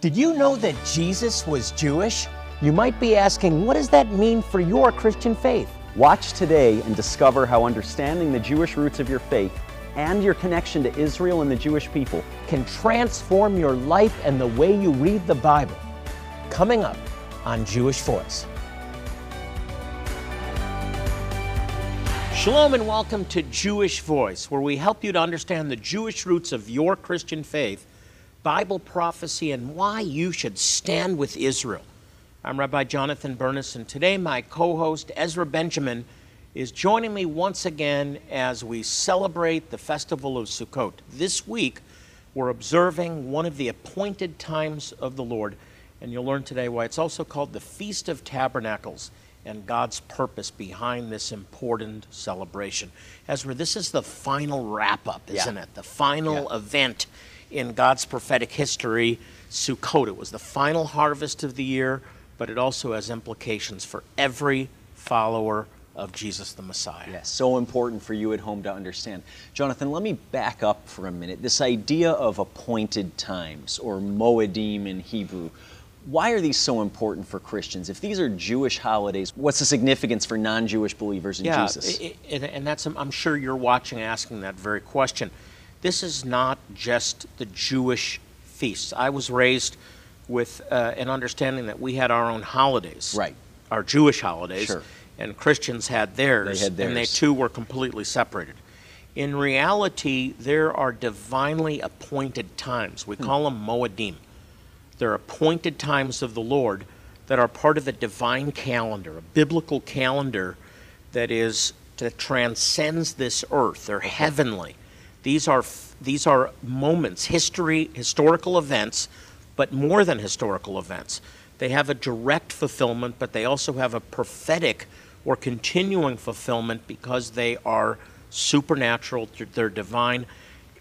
Did you know that Jesus was Jewish? You might be asking, what does that mean for your Christian faith? Watch today and discover how understanding the Jewish roots of your faith and your connection to Israel and the Jewish people Can transform your life and the way you read the Bible. Coming up on Jewish Voice. Shalom and welcome to Jewish Voice, where we help you to understand the Jewish roots of your Christian faith, Bible prophecy, and why you should stand with Israel. I'm Rabbi Jonathan Bernis, and today my co host Ezra Benjamin is joining me once again as we celebrate the festival of Sukkot. This week, we're observing one of the appointed times of the Lord, and you'll learn today why it's also called the Feast of Tabernacles and God's purpose behind this important celebration. Ezra, this is the final wrap up, isn't Yeah. it? The final Yeah. event in God's prophetic history, Sukkot. It was the final harvest of the year, but it also has implications for every follower of Jesus the Messiah. Yes, so important for you at home to understand. Jonathan, let me back up for a minute. This idea of appointed times, or Moedim in Hebrew, why are these so important for Christians? If these are Jewish holidays, what's the significance for non Jewish believers in yeah, Jesus? and, and that's I'm sure you're watching asking that very question. This is not just the Jewish feasts. I was raised with uh, an understanding that we had our own holidays, Right. Our Jewish holidays, Sure. and Christians had theirs, They had and they too were completely separated. In reality, there are divinely appointed times. Hmm. We call them Moedim. They're appointed times of the Lord that are part of a divine calendar, a biblical calendar that is that transcends this earth. They're heavenly. These are these are moments, history, historical events, but more than historical events. They have a direct fulfillment, but they also have a prophetic or continuing fulfillment because they are supernatural, they're- divine.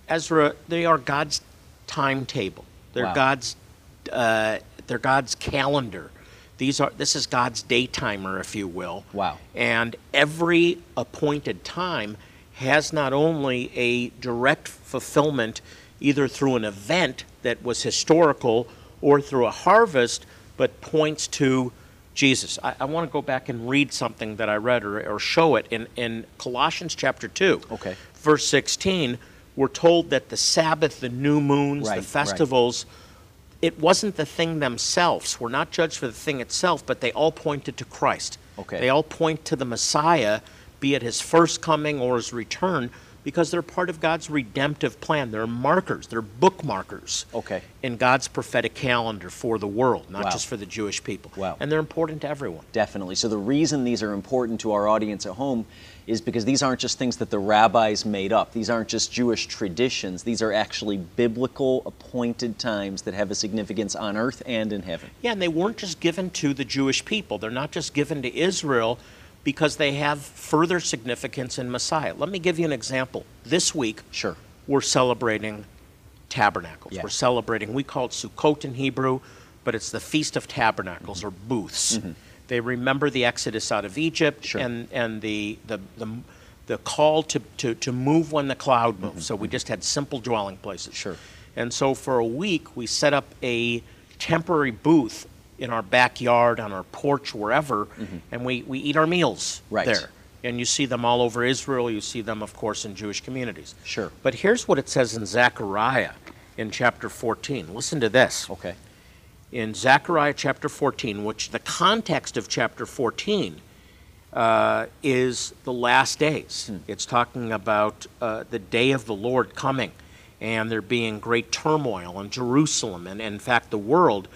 Ezra, they are God's timetable. They're Wow. God's uh, they're God's calendar. These are this is God's day timer, if you will. Wow. And every appointed time has not only a direct fulfillment either through an event that was historical or through a harvest, but points to Jesus. I, I want to go back and read something that I read or, or show it in, in Colossians chapter 2. Okay. Verse 16, we're told that the Sabbath, the new moons, Right, the right. festivals, it wasn't the thing themselves. We're not judged for the thing itself, but they all pointed to Christ. Okay. They all point to the Messiah, be it his first coming or his return, because they're part of God's redemptive plan. They're markers, they're bookmarkers Okay. in God's prophetic calendar for the world, not Wow. just for the Jewish people. Wow. And they're important to everyone. Definitely. So the reason these are important to our audience at home is because these aren't just things that the rabbis made up. These aren't just Jewish traditions. These are actually biblical appointed times that have a significance on earth and in heaven. Yeah, and they weren't just given to the Jewish people. They're not just given to Israel because they have further significance in Messiah. Let me give you an example. This week, Sure. we're celebrating tabernacles. Yeah. We're celebrating, we call it Sukkot in Hebrew, but it's the Feast of Tabernacles or booths. They remember the Exodus out of Egypt Mm-hmm. Sure. and, and the, the, the, the call to, to, to move when the cloud Mm-hmm. moves. So we just had simple dwelling places. Sure. And so for a week, we set up a temporary booth in our backyard, on our porch, wherever, and we, we eat our meals Mm-hmm. Right. there. And you see them all over Israel. You see them, of course, in Jewish communities. Sure. But here's what it says in Zechariah in chapter 14. Listen to this. Okay. In Zechariah chapter 14, which the context of chapter 14 uh, is the last days. It's talking about uh, the day of the Lord coming and there being great turmoil in Jerusalem and, in fact, the world.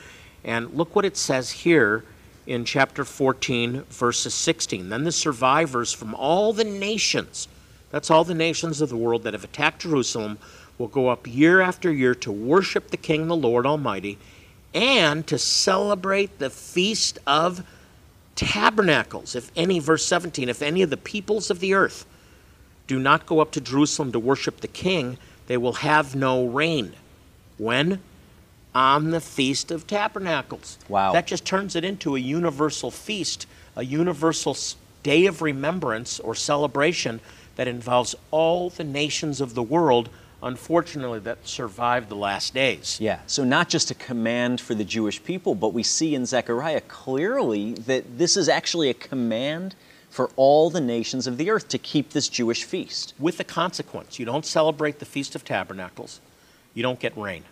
And look what it says here in chapter 14, verses 16. Then the survivors from all the nations, that's all the nations of the world that have attacked Jerusalem, will go up year after year to worship the King, the Lord Almighty, and to celebrate the feast of tabernacles. If any, verse 17, if any of the peoples of the earth do not go up to Jerusalem to worship the king, they will have no rain. When? On the Feast of Tabernacles. Wow. That just turns it into a universal feast, a universal day of remembrance or celebration that involves all the nations of the world unfortunately, that survived the last days. Yeah, so not just a command for the Jewish people, but we see in Zechariah clearly that this is actually a command for all the nations of the earth to keep this Jewish feast. With the consequence, you don't celebrate the Feast of Tabernacles, you don't get rain.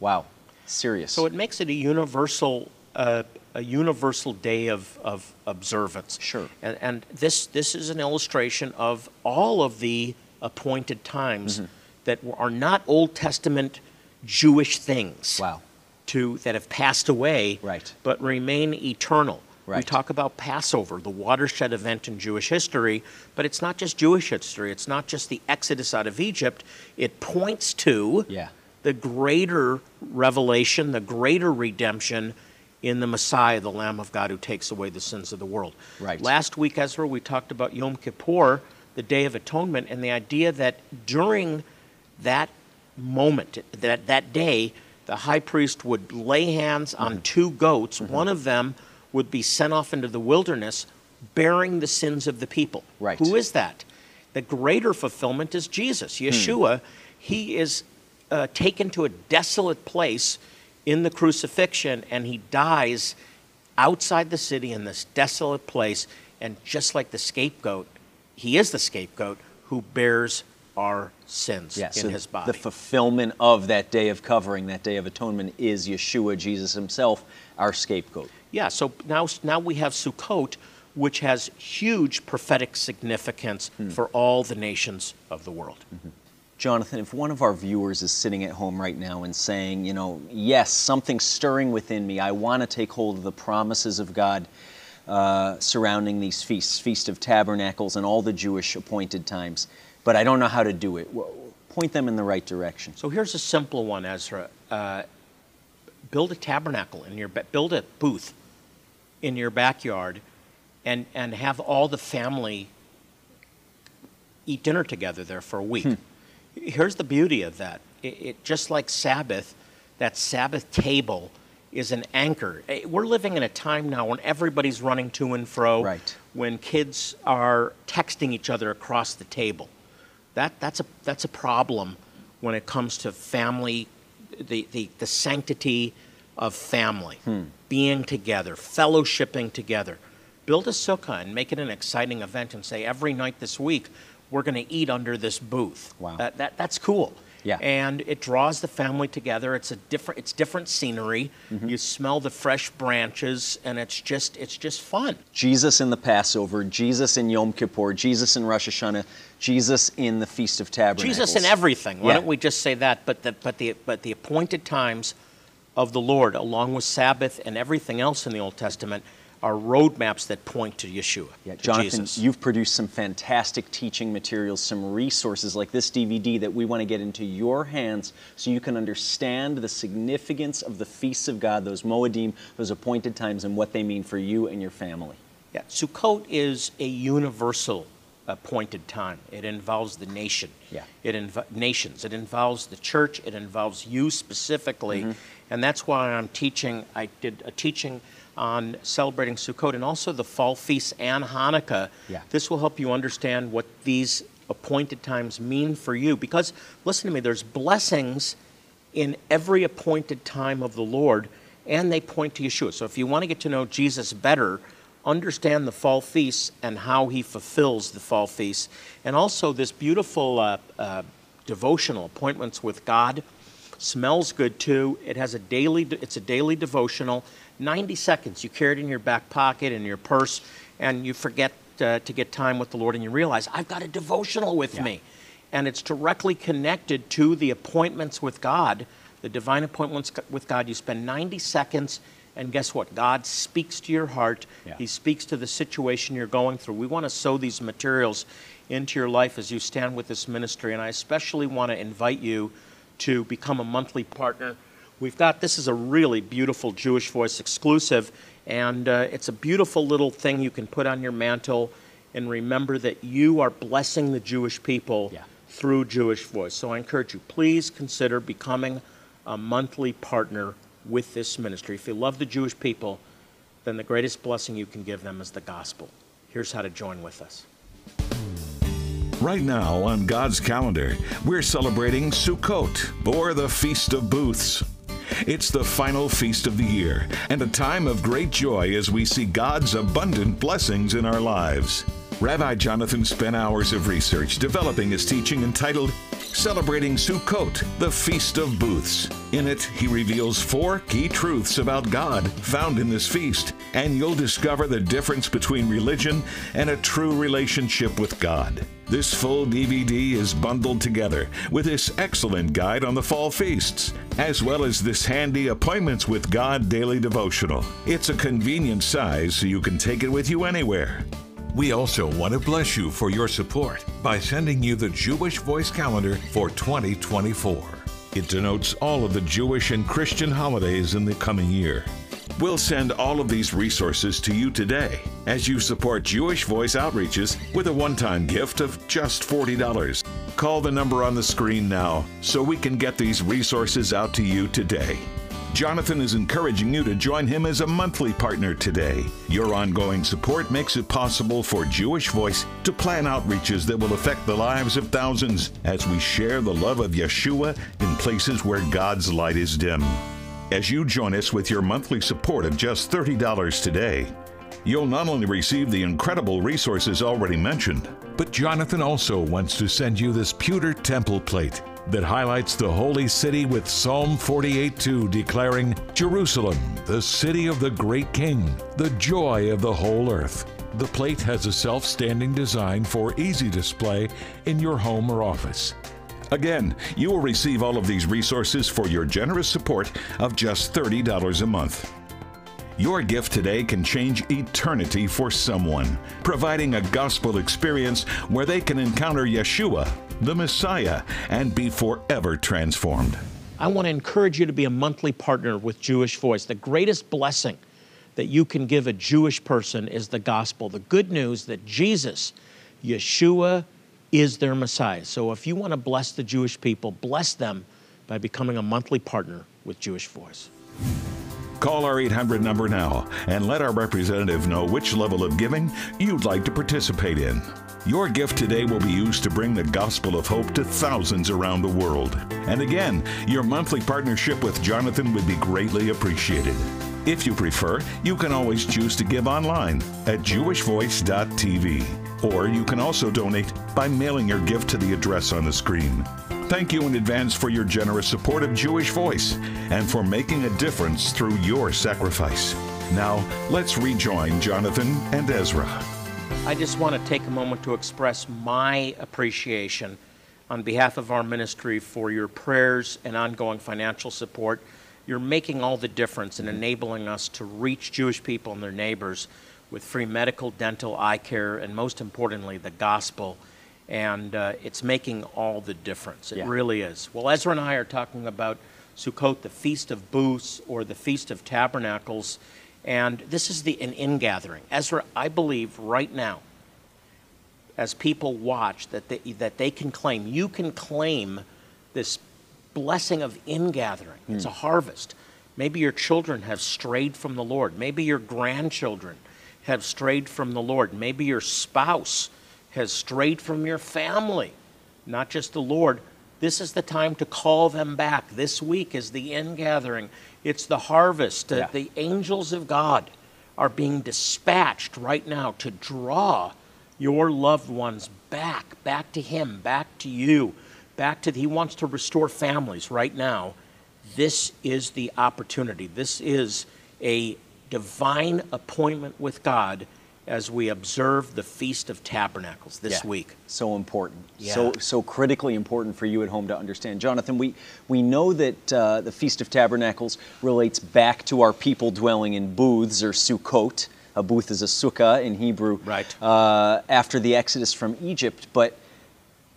Wow, serious. So it makes it a universal, uh, a universal day of, of observance. Sure. And, and this, this is an illustration of all of the appointed times Mm-hmm. that are not Old Testament Jewish things. Wow. To, that have passed away, Right. but remain eternal. Right. We talk about Passover, the watershed event in Jewish history, but it's not just Jewish history. It's not just the exodus out of Egypt. It points to Yeah. The greater revelation, the greater redemption in the Messiah, the Lamb of God who takes away the sins of the world. Right. Last week, Ezra, we talked about Yom Kippur, the Day of Atonement, and the idea that during that moment, that, that day, the high priest would lay hands Mm-hmm. on two goats. One of them would be sent off into the wilderness bearing the sins of the people. Right. Who is that? The greater fulfillment is Jesus, Yeshua. He is uh, taken to a desolate place in the crucifixion and he dies outside the city in this desolate place. And just like the scapegoat, he is the scapegoat who bears our sins Yeah, in so his body. the fulfillment of that day of covering, that day of atonement, is Yeshua, Jesus himself, our scapegoat. Yeah, so now, now we have Sukkot, which has huge prophetic significance Hmm. for all the nations of the world. Jonathan, if one of our viewers is sitting at home right now and saying, you know, yes, something's stirring within me, I want to take hold of the promises of God uh, surrounding these feasts, Feast of Tabernacles and all the Jewish appointed times, but I don't know how to do it, Well, point them in the right direction. So here's a simple one, Ezra. Uh, build a tabernacle in your build a booth in your backyard, and and have all the family eat dinner together there for a week. Here's the beauty of that. It, it just like Sabbath, that Sabbath table is an anchor. Eh, We're living in a time now when everybody's running to and fro. Right. When kids are texting each other across the table. That, that's, a, that's a problem when it comes to family, the, the, the sanctity of family, being together, fellowshipping together. Build a sukkah and make it an exciting event and say, every night this week, we're going to eat under this booth. Wow. That, that, that's cool. Yeah. And it draws the family together. It's a different, it's different scenery. Mm-hmm. You smell the fresh branches, and it's just, it's just fun. Jesus in the Passover, Jesus in Yom Kippur, Jesus in Rosh Hashanah, Jesus in the Feast of Tabernacles. Jesus in everything. Why Yeah. don't we just say that? But the, but the but the appointed times of the Lord, along with Sabbath and everything else in the Old Testament, are roadmaps that point to Yeshua, Yeah, to Jonathan, Jesus. you've produced some fantastic teaching materials, some resources like this DVD that we want to get into your hands so you can understand the significance of the feasts of God, those Moedim, those appointed times, and what they mean for you and your family. Yeah, Sukkot is a universal appointed time. It involves the nation. Yeah. It inv- nations. It involves the church. It involves you specifically, Mm-hmm. and that's why I'm teaching. I did a teaching on celebrating Sukkot and also the fall feasts and Hanukkah. Yeah. This will help you understand what these appointed times mean for you. Because listen to me, there's blessings in every appointed time of the Lord, and they point to Yeshua. So if you want to get to know Jesus better, understand the fall feasts and how he fulfills the fall feasts, and also this beautiful uh, uh, devotional appointments with God. Smells good too. It has a daily. It's a daily devotional. 90 seconds. You carry it in your back pocket in your purse, and you forget uh, to get time with the Lord, and you realize I've got a devotional with Yeah. me and it's directly connected to the appointments with God, the divine appointments with God. You spend 90 seconds, and guess what? God speaks to your heart. Yeah. He speaks to the situation you're going through. We want to sow these materials into your life as you stand with this ministry, and I especially want to invite you to become a monthly partner. We've got this is a really beautiful Jewish Voice exclusive, and uh, it's a beautiful little thing you can put on your mantle and remember that you are blessing the Jewish people Yeah. through Jewish Voice. So I encourage you, please consider becoming a monthly partner with this ministry. If you love the Jewish people, then the greatest blessing you can give them is the gospel. Here's how to join with us. Right now on God's calendar, we're celebrating Sukkot, or the Feast of Booths. It's the final feast of the year and a time of great joy as we see God's abundant blessings in our lives. Rabbi Jonathan spent hours of research developing his teaching entitled Celebrating Sukkot, the Feast of Booths. In it, he reveals four key truths about God found in this feast, and you'll discover the difference between religion and a true relationship with God. This full DVD is bundled together with this excellent guide on the fall feasts, as well as this handy Appointments with God daily devotional. It's a convenient size so you can take it with you anywhere. We also want to bless you for your support by sending you the Jewish Voice Calendar for 2024. It denotes all of the Jewish and Christian holidays in the coming year. We'll send all of these resources to you today as you support Jewish Voice Outreaches with a one time gift of just $40. Call the number on the screen now so we can get these resources out to you today. Jonathan is encouraging you to join him as a monthly partner today. Your ongoing support makes it possible for Jewish Voice to plan outreaches that will affect the lives of thousands as we share the love of Yeshua in places where God's light is dim. As you join us with your monthly support of just $30 today, you'll not only receive the incredible resources already mentioned, but Jonathan also wants to send you this pewter temple plate that highlights the holy city with Psalm 48:2 declaring, Jerusalem, the city of the great king, the joy of the whole earth. The plate has a self standing design for easy display in your home or office. Again, you will receive all of these resources for your generous support of just $30 a month. Your gift today can change eternity for someone, providing a gospel experience where they can encounter Yeshua the Messiah, and be forever transformed. I want to encourage you to be a monthly partner with Jewish Voice. The greatest blessing that you can give a Jewish person is the gospel, the good news that Jesus, Yeshua, is their Messiah. So if you want to bless the Jewish people, bless them by becoming a monthly partner with Jewish Voice. Call our 800 number now and let our representative know which level of giving you'd like to participate in. Your gift today will be used to bring the gospel of hope to thousands around the world. And again, your monthly partnership with Jonathan would be greatly appreciated. If you prefer, you can always choose to give online at jewishvoice.tv, or you can also donate by mailing your gift to the address on the screen. Thank you in advance for your generous support of Jewish Voice and for making a difference through your sacrifice. Now, let's rejoin Jonathan and Ezra. I just want to take a moment to express my appreciation on behalf of our ministry for your prayers and ongoing financial support. You're making all the difference in enabling us to reach Jewish people and their neighbors with free medical, dental, eye care, and most importantly, the gospel. And uh, it's making all the difference. It yeah. really is. Well, Ezra and I are talking about Sukkot, the Feast of Booths, or the Feast of Tabernacles. And this is the, an ingathering. Ezra, I believe right now, as people watch, that they, that they can claim, you can claim this blessing of ingathering. Mm. It's a harvest. Maybe your children have strayed from the Lord. Maybe your grandchildren have strayed from the Lord. Maybe your spouse has strayed from your family, not just the Lord. This is the time to call them back. This week is the ingathering. It's the harvest. Uh, yeah. The angels of God are being dispatched right now to draw your loved ones back, back to Him, back to you, back to, He wants to restore families right now. This is the opportunity. This is a divine appointment with God as we observe the Feast of Tabernacles this yeah, week. So important. Yeah. So, so critically important for you at home to understand. Jonathan, we, we know that uh, the Feast of Tabernacles relates back to our people dwelling in booths or Sukkot. A booth is a sukkah in Hebrew. Right. Uh, after the Exodus from Egypt. But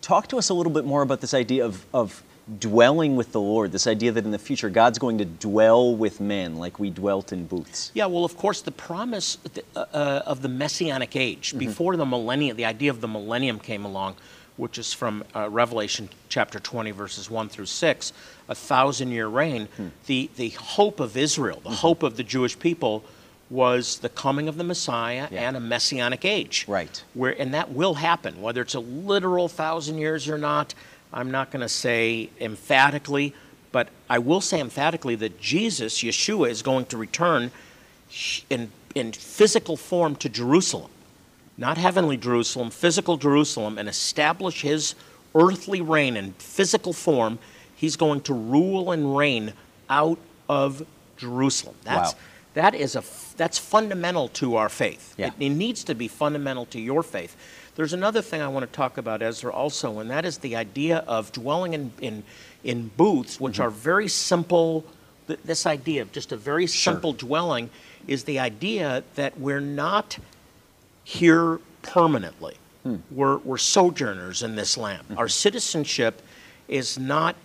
talk to us a little bit more about this idea of, of dwelling with the Lord, this idea that in the future God's going to dwell with men like we dwelt in booths. Yeah, well, of course, the promise uh, uh, of the Messianic age, mm-hmm. before the millennium, the idea of the millennium came along, which is from uh, Revelation chapter 20, verses 1 through 6, a thousand year reign, mm. the, the hope of Israel, the mm-hmm. hope of the Jewish people was the coming of the Messiah Yeah. and a messianic age. Right. Where and that will happen, whether it's a literal thousand years or not. I'm not going to say emphatically, but I will say emphatically that Jesus, Yeshua, is going to return in in physical form to Jerusalem, not heavenly Jerusalem, physical Jerusalem, and establish his earthly reign in physical form. He's going to rule and reign out of Jerusalem. That's Wow. that is a that's fundamental to our faith. Yeah. It, it needs to be fundamental to your faith. There's another thing I want to talk about, Ezra, also, and that is the idea of dwelling in in, in booths, which Mm-hmm. are very simple. th- This idea of just a very simple dwelling is the idea that we're not here permanently. Hmm. We're, we're sojourners in this land. Mm-hmm. Our citizenship is not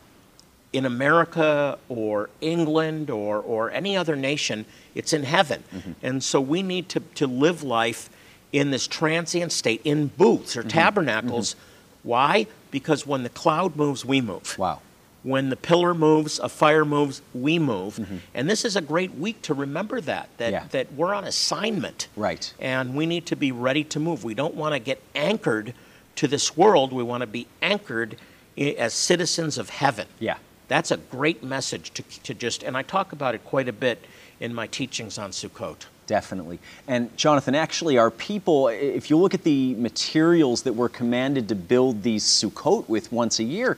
in America or England or, or any other nation, it's in heaven. Mm-hmm. And so we need to, to live life in this transient state, in booths or Mm-hmm. tabernacles. Why? Because when the cloud moves, we move. Wow. When the pillar moves, a fire moves, we move. And this is a great week to remember that, that, Mm-hmm. Yeah. that we're on assignment. Right. And we need to be ready to move. We don't want to get anchored to this world. We want to be anchored as citizens of heaven. Yeah. That's a great message to, to just, and I talk about it quite a bit in my teachings on Sukkot. Definitely. And Jonathan, actually, our people, if you look at the materials that we're commanded to build these Sukkot with once a year,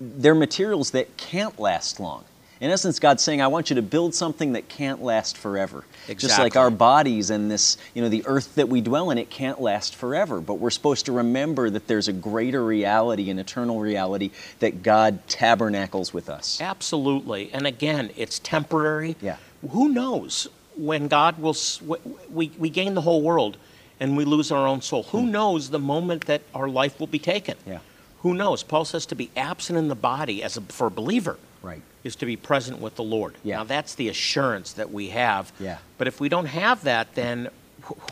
they're materials that can't last long. In essence, God's saying, I want you to build something that can't last forever. Just like our bodies and this, you know, the earth that we dwell in, it can't last forever. But we're supposed to remember that there's a greater reality, an eternal reality, that God tabernacles with us. Absolutely. And again, it's temporary. Yeah. Who knows when God will, we, we gain the whole world and we lose our own soul? Who knows the moment that our life will be taken? Hmm. Yeah. Who knows? Paul says to be absent in the body as a, for a believer Right. is to be present with the Lord. Yeah. Now that's the assurance that we have. Yeah. But if we don't have that, then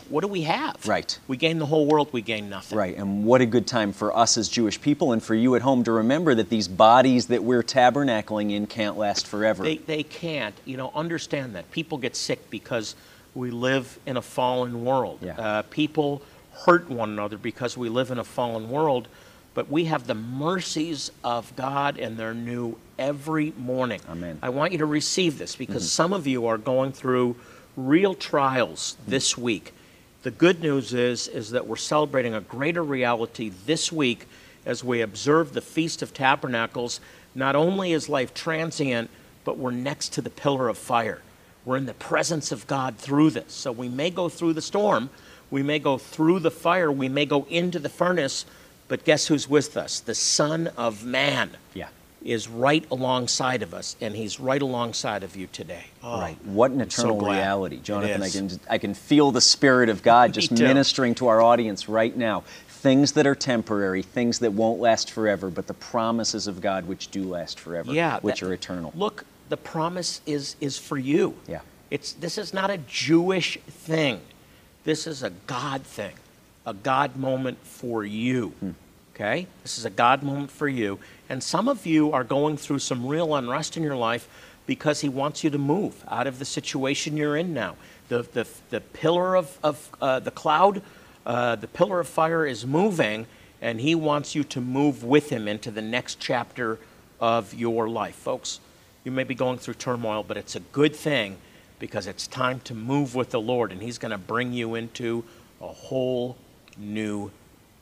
what do we have? Right. We gain the whole world, we gain nothing. Right, and what a good time for us as Jewish people and for you at home to remember that these bodies that we're tabernacling in can't last forever. They, they can't. You know, understand that. People get sick because we live in a fallen world. Yeah. Uh, people hurt one another because we live in a fallen world. But we have the mercies of God, and they're new every morning. Amen. I want you to receive this because Mm-hmm. some of you are going through real trials this week. The good news is is that we're celebrating a greater reality this week as we observe the Feast of Tabernacles. Not only is life transient, but we're next to the pillar of fire. We're in the presence of God through this. So we may go through the storm, we may go through the fire, we may go into the furnace, but guess who's with us? The Son of Man yeah. Is right alongside of us, and he's right alongside of you today. Oh, Right. What an I'm so eternal glad. reality. Jonathan, I can I can feel the spirit of God just ministering to our audience right now. Things that are temporary, things that won't last forever, but the promises of God which do last forever, yeah, which that- are eternal. Look, the promise is is for you. Yeah. It's this is not a Jewish thing. This is a God thing, a God moment for you. Hmm. Okay? This is a God moment for you. And some of you are going through some real unrest in your life because He wants you to move out of the situation you're in now. The, the, the pillar of, of uh, the cloud, uh, the pillar of fire is moving, and He wants you to move with Him into the next chapter of your life. Folks, you may be going through turmoil, but it's a good thing because it's time to move with the Lord, and He's going to bring you into a whole new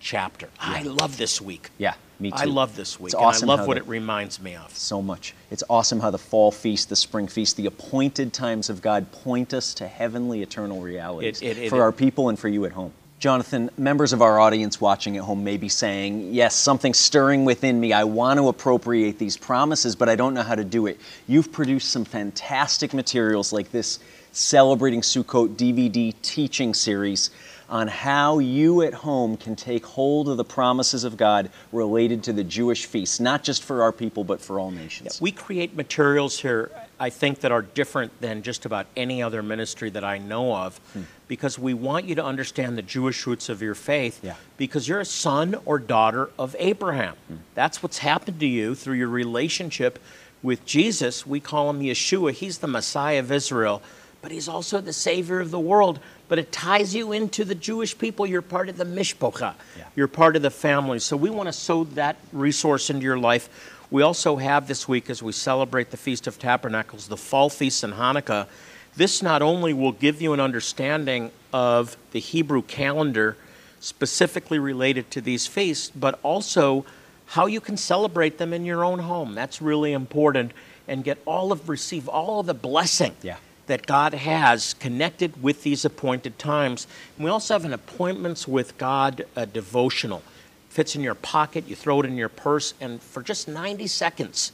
chapter. I love this week. Yeah, me too. I love this week. It's awesome and I love what the- it reminds me of. so much. It's awesome how the fall feast, the spring feast, the appointed times of God point us to heavenly eternal realities It- it- for it- our people and for you at home. Jonathan, members of our audience watching at home may be saying, Yes, something's stirring within me. I want to appropriate these promises, but I don't know how to do it. You've produced some fantastic materials like this Celebrating Sukkot DVD teaching series on how you at home can take hold of the promises of God related to the Jewish feasts, not just for our people, but for all nations. We create materials here, I think, that are different than just about any other ministry that I know of hmm. because we want you to understand the Jewish roots of your faith Yeah. because you're a son or daughter of Abraham. Hmm. That's what's happened to you through your relationship with Jesus. We call him Yeshua, he's the Messiah of Israel. But he's also the Savior of the world. But it ties you into the Jewish people. You're part of the Mishpocha, Yeah. you're part of the family. So we want to sow that resource into your life. We also have this week, as we celebrate the Feast of Tabernacles, the fall feast and Hanukkah. This not only will give you an understanding of the Hebrew calendar specifically related to these feasts, but also how you can celebrate them in your own home. That's really important and get all of receive all of the blessing Yeah. That God has connected with these appointed times. And we also have an appointments with God uh, devotional. Fits in your pocket, you throw it in your purse, and for just 90 seconds,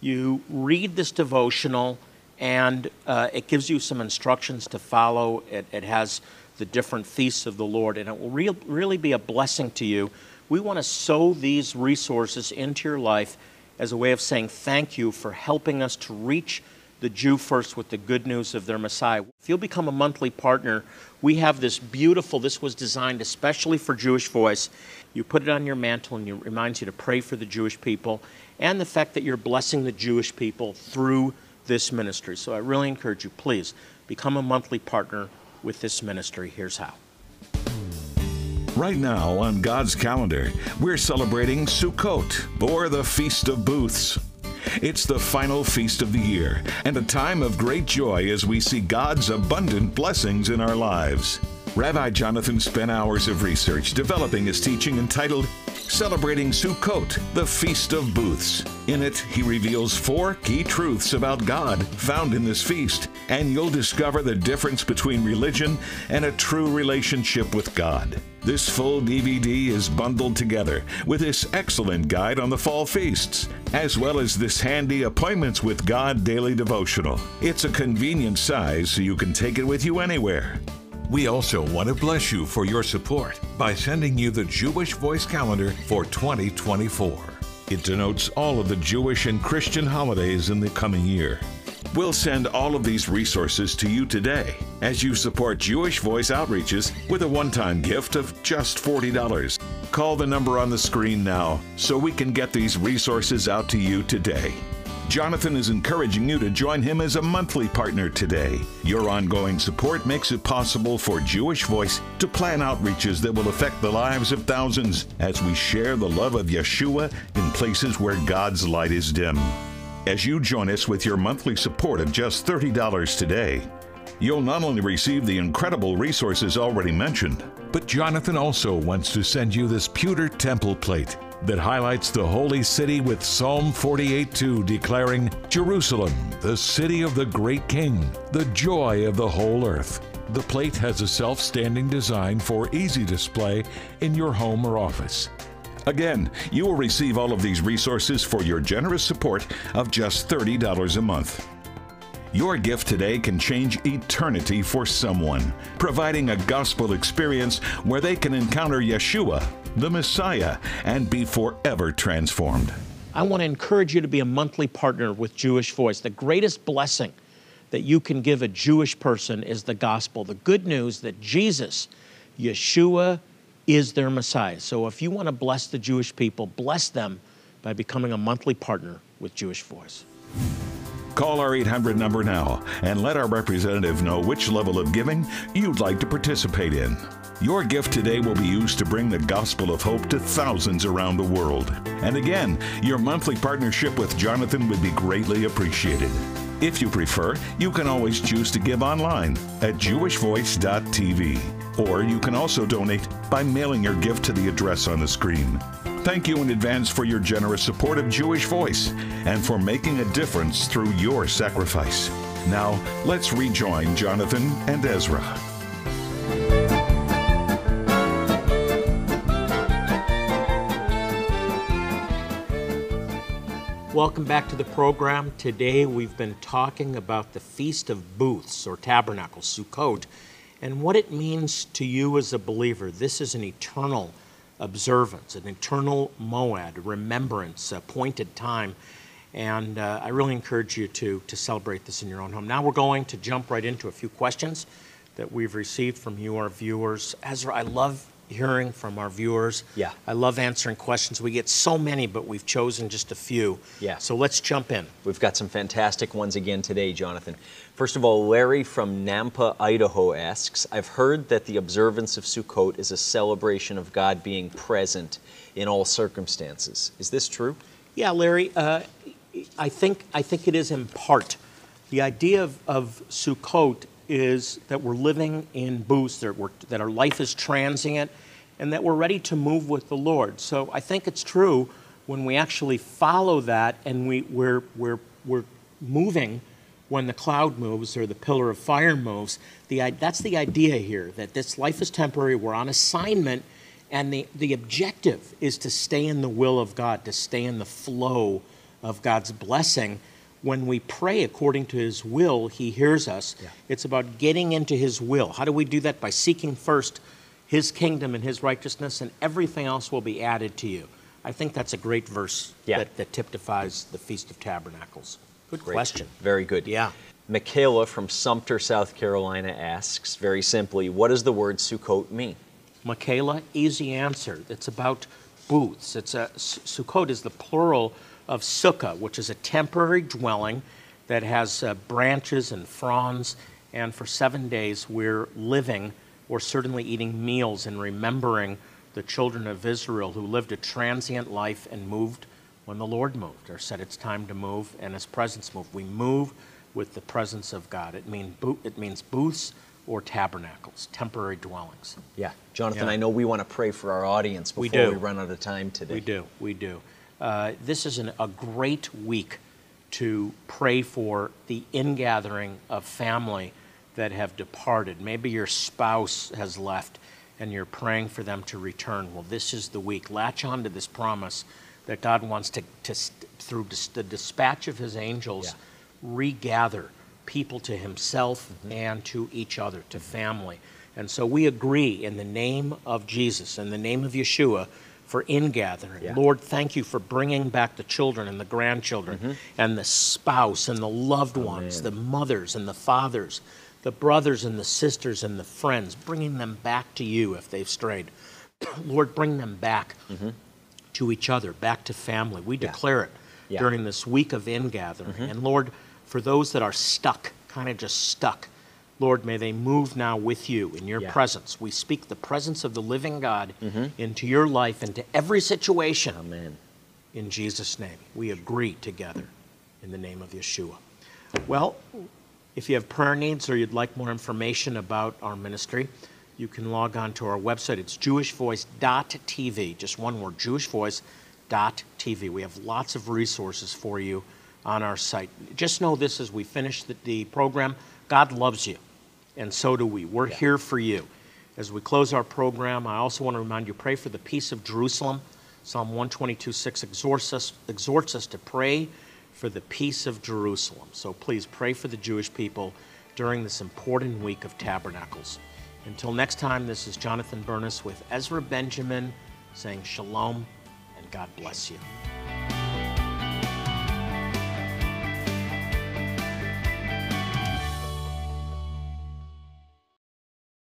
you read this devotional and uh, it gives you some instructions to follow. It, it has the different feasts of the Lord, and it will real really be a blessing to you. We want to sow these resources into your life as a way of saying thank you for helping us to reach the Jew first with the good news of their Messiah. If you'll become a monthly partner, we have this beautiful, this was designed especially for Jewish Voice. You put it on your mantle and it reminds you to pray for the Jewish people and the fact that you're blessing the Jewish people through this ministry. So I really encourage you, please become a monthly partner with this ministry. Here's how. Right now on God's calendar, we're celebrating Sukkot, or the Feast of Booths. It's the final feast of the year and a time of great joy as we see God's abundant blessings in our lives. Rabbi Jonathan spent hours of research developing his teaching entitled Celebrating Sukkot, the Feast of Booths. In it, he reveals four key truths about God found in this feast, and you'll discover the difference between religion and a true relationship with God. This full DVD is bundled together with this excellent guide on the fall feasts, as well as this handy Appointments with God daily devotional. It's a convenient size so you can take it with you anywhere. We also want to bless you for your support by sending you the Jewish Voice Calendar for 2024. It denotes all of the Jewish and Christian holidays in the coming year. We'll send all of these resources to you today as you support Jewish Voice Outreaches with a one time gift of just $40. Call the number on the screen now so we can get these resources out to you today. Jonathan is encouraging you to join him as a monthly partner today. Your ongoing support makes it possible for Jewish Voice to plan outreaches that will affect the lives of thousands as we share the love of Yeshua in places where God's light is dim. As you join us with your monthly support of just $30 today, you'll not only receive the incredible resources already mentioned, But Jonathan also wants to send you this pewter temple plate that highlights the holy city with Psalm 48:2 declaring, Jerusalem, the city of the great king, the joy of the whole earth. The plate has a self standing design for easy display in your home or office. Again, you will receive all of these resources for your generous support of just $30 a month. Your gift today can change eternity for someone, providing a gospel experience where they can encounter Yeshua, the Messiah, and be forever transformed. I want to encourage you to be a monthly partner with Jewish Voice. The greatest blessing that you can give a Jewish person is the gospel, the good news that Jesus, Yeshua, is their Messiah. So if you want to bless the Jewish people, bless them by becoming a monthly partner with Jewish Voice. Call our 800 number now and let our representative know which level of giving you'd like to participate in. Your gift today will be used to bring the gospel of hope to thousands around the world. And again, your monthly partnership with Jonathan would be greatly appreciated. If you prefer, you can always choose to give online at jewishvoice.tv, or you can also donate by mailing your gift to the address on the screen. Thank you in advance for your generous support of Jewish Voice and for making a difference through your sacrifice. Now, let's rejoin Jonathan and Ezra. Welcome back to the program. Today we've been talking about the Feast of Booths or Tabernacles, Sukkot, and what it means to you as a believer. This is an eternal observance, an eternal moed, remembrance, appointed time. And uh, I really encourage you to, to celebrate this in your own home. Now we're going to jump right into a few questions that we've received from you, our viewers. Ezra, I love hearing from our viewers. Yeah. I love answering questions. We get so many, but we've chosen just a few. Yeah. So let's jump in. We've got some fantastic ones again today, Jonathan. First of all, Larry from Nampa, Idaho asks I've heard that the observance of Sukkot is a celebration of God being present in all circumstances. Is this true? Yeah, Larry, uh, I think I think it is in part. The idea of, of Sukkot is that we're living in booths, that, that our life is transient, and that we're ready to move with the Lord. So I think it's true when we actually follow that and we, we're, we're, we're moving when the cloud moves or the pillar of fire moves. The, that's the idea here, that this life is temporary, we're on assignment, and the, the objective is to stay in the will of God, to stay in the flow of God's blessing when we pray according to His will, He hears us. Yeah. It's about getting into His will. How do we do that? By seeking first His kingdom and His righteousness, and everything else will be added to you. I think that's a great verse Yeah. that, that typifies the Feast of Tabernacles. Good Great. question. Very good. Yeah. Michaela from Sumter, South Carolina asks very simply, what does the word Sukkot mean? Michaela, easy answer. It's about booths. It's a Sukkot is the plural of sukkah, which is a temporary dwelling that has uh, branches and fronds. And for seven days, we're living or certainly eating meals and remembering the children of Israel who lived a transient life and moved when the Lord moved or said it's time to move and His presence moved. We move with the presence of God. It, mean, it means booths or tabernacles, temporary dwellings. Yeah. Jonathan, Yeah. I know we want to pray for our audience before We we, do. run out of time today. We do, we do. Uh, this is an, a great week to pray for the ingathering of family that have departed. Maybe your spouse has left and you're praying for them to return. Well, this is the week. Latch on to this promise that God wants to, to through dis- the dispatch of his angels, regather people to himself Mm-hmm. and to each other, to family. And so we agree in the name of Jesus, in the name of Yeshua, for ingathering. Yeah. Lord, thank you for bringing back the children and the grandchildren mm-hmm. and the spouse and the loved ones, Amen. the mothers and the fathers, the brothers and the sisters and the friends, bringing them back to you if they've strayed. Lord, bring them back mm-hmm. to each other, back to family. We Yeah. declare it Yeah. during this week of ingathering. Mm-hmm. And Lord, for those that are stuck, kind of just stuck, Lord, may they move now with you in your Yeah. presence. We speak the presence of the living God mm-hmm. into your life, into every situation. Amen. In Jesus' name, we agree together in the name of Yeshua. Well, if you have prayer needs or you'd like more information about our ministry, you can log on to our website. It's jewishvoice.tv, just one word, jewishvoice.tv. We have lots of resources for you on our site. Just know this as we finish the, the program God loves you, and so do we. We're here for you. As we close our program, I also want to remind you pray for the peace of Jerusalem. Psalm 122 6 exhorts us, exhorts us to pray for the peace of Jerusalem. So please pray for the Jewish people during this important week of tabernacles. Until next time, this is Jonathan Bernis with Ezra Benjamin saying shalom and God bless you.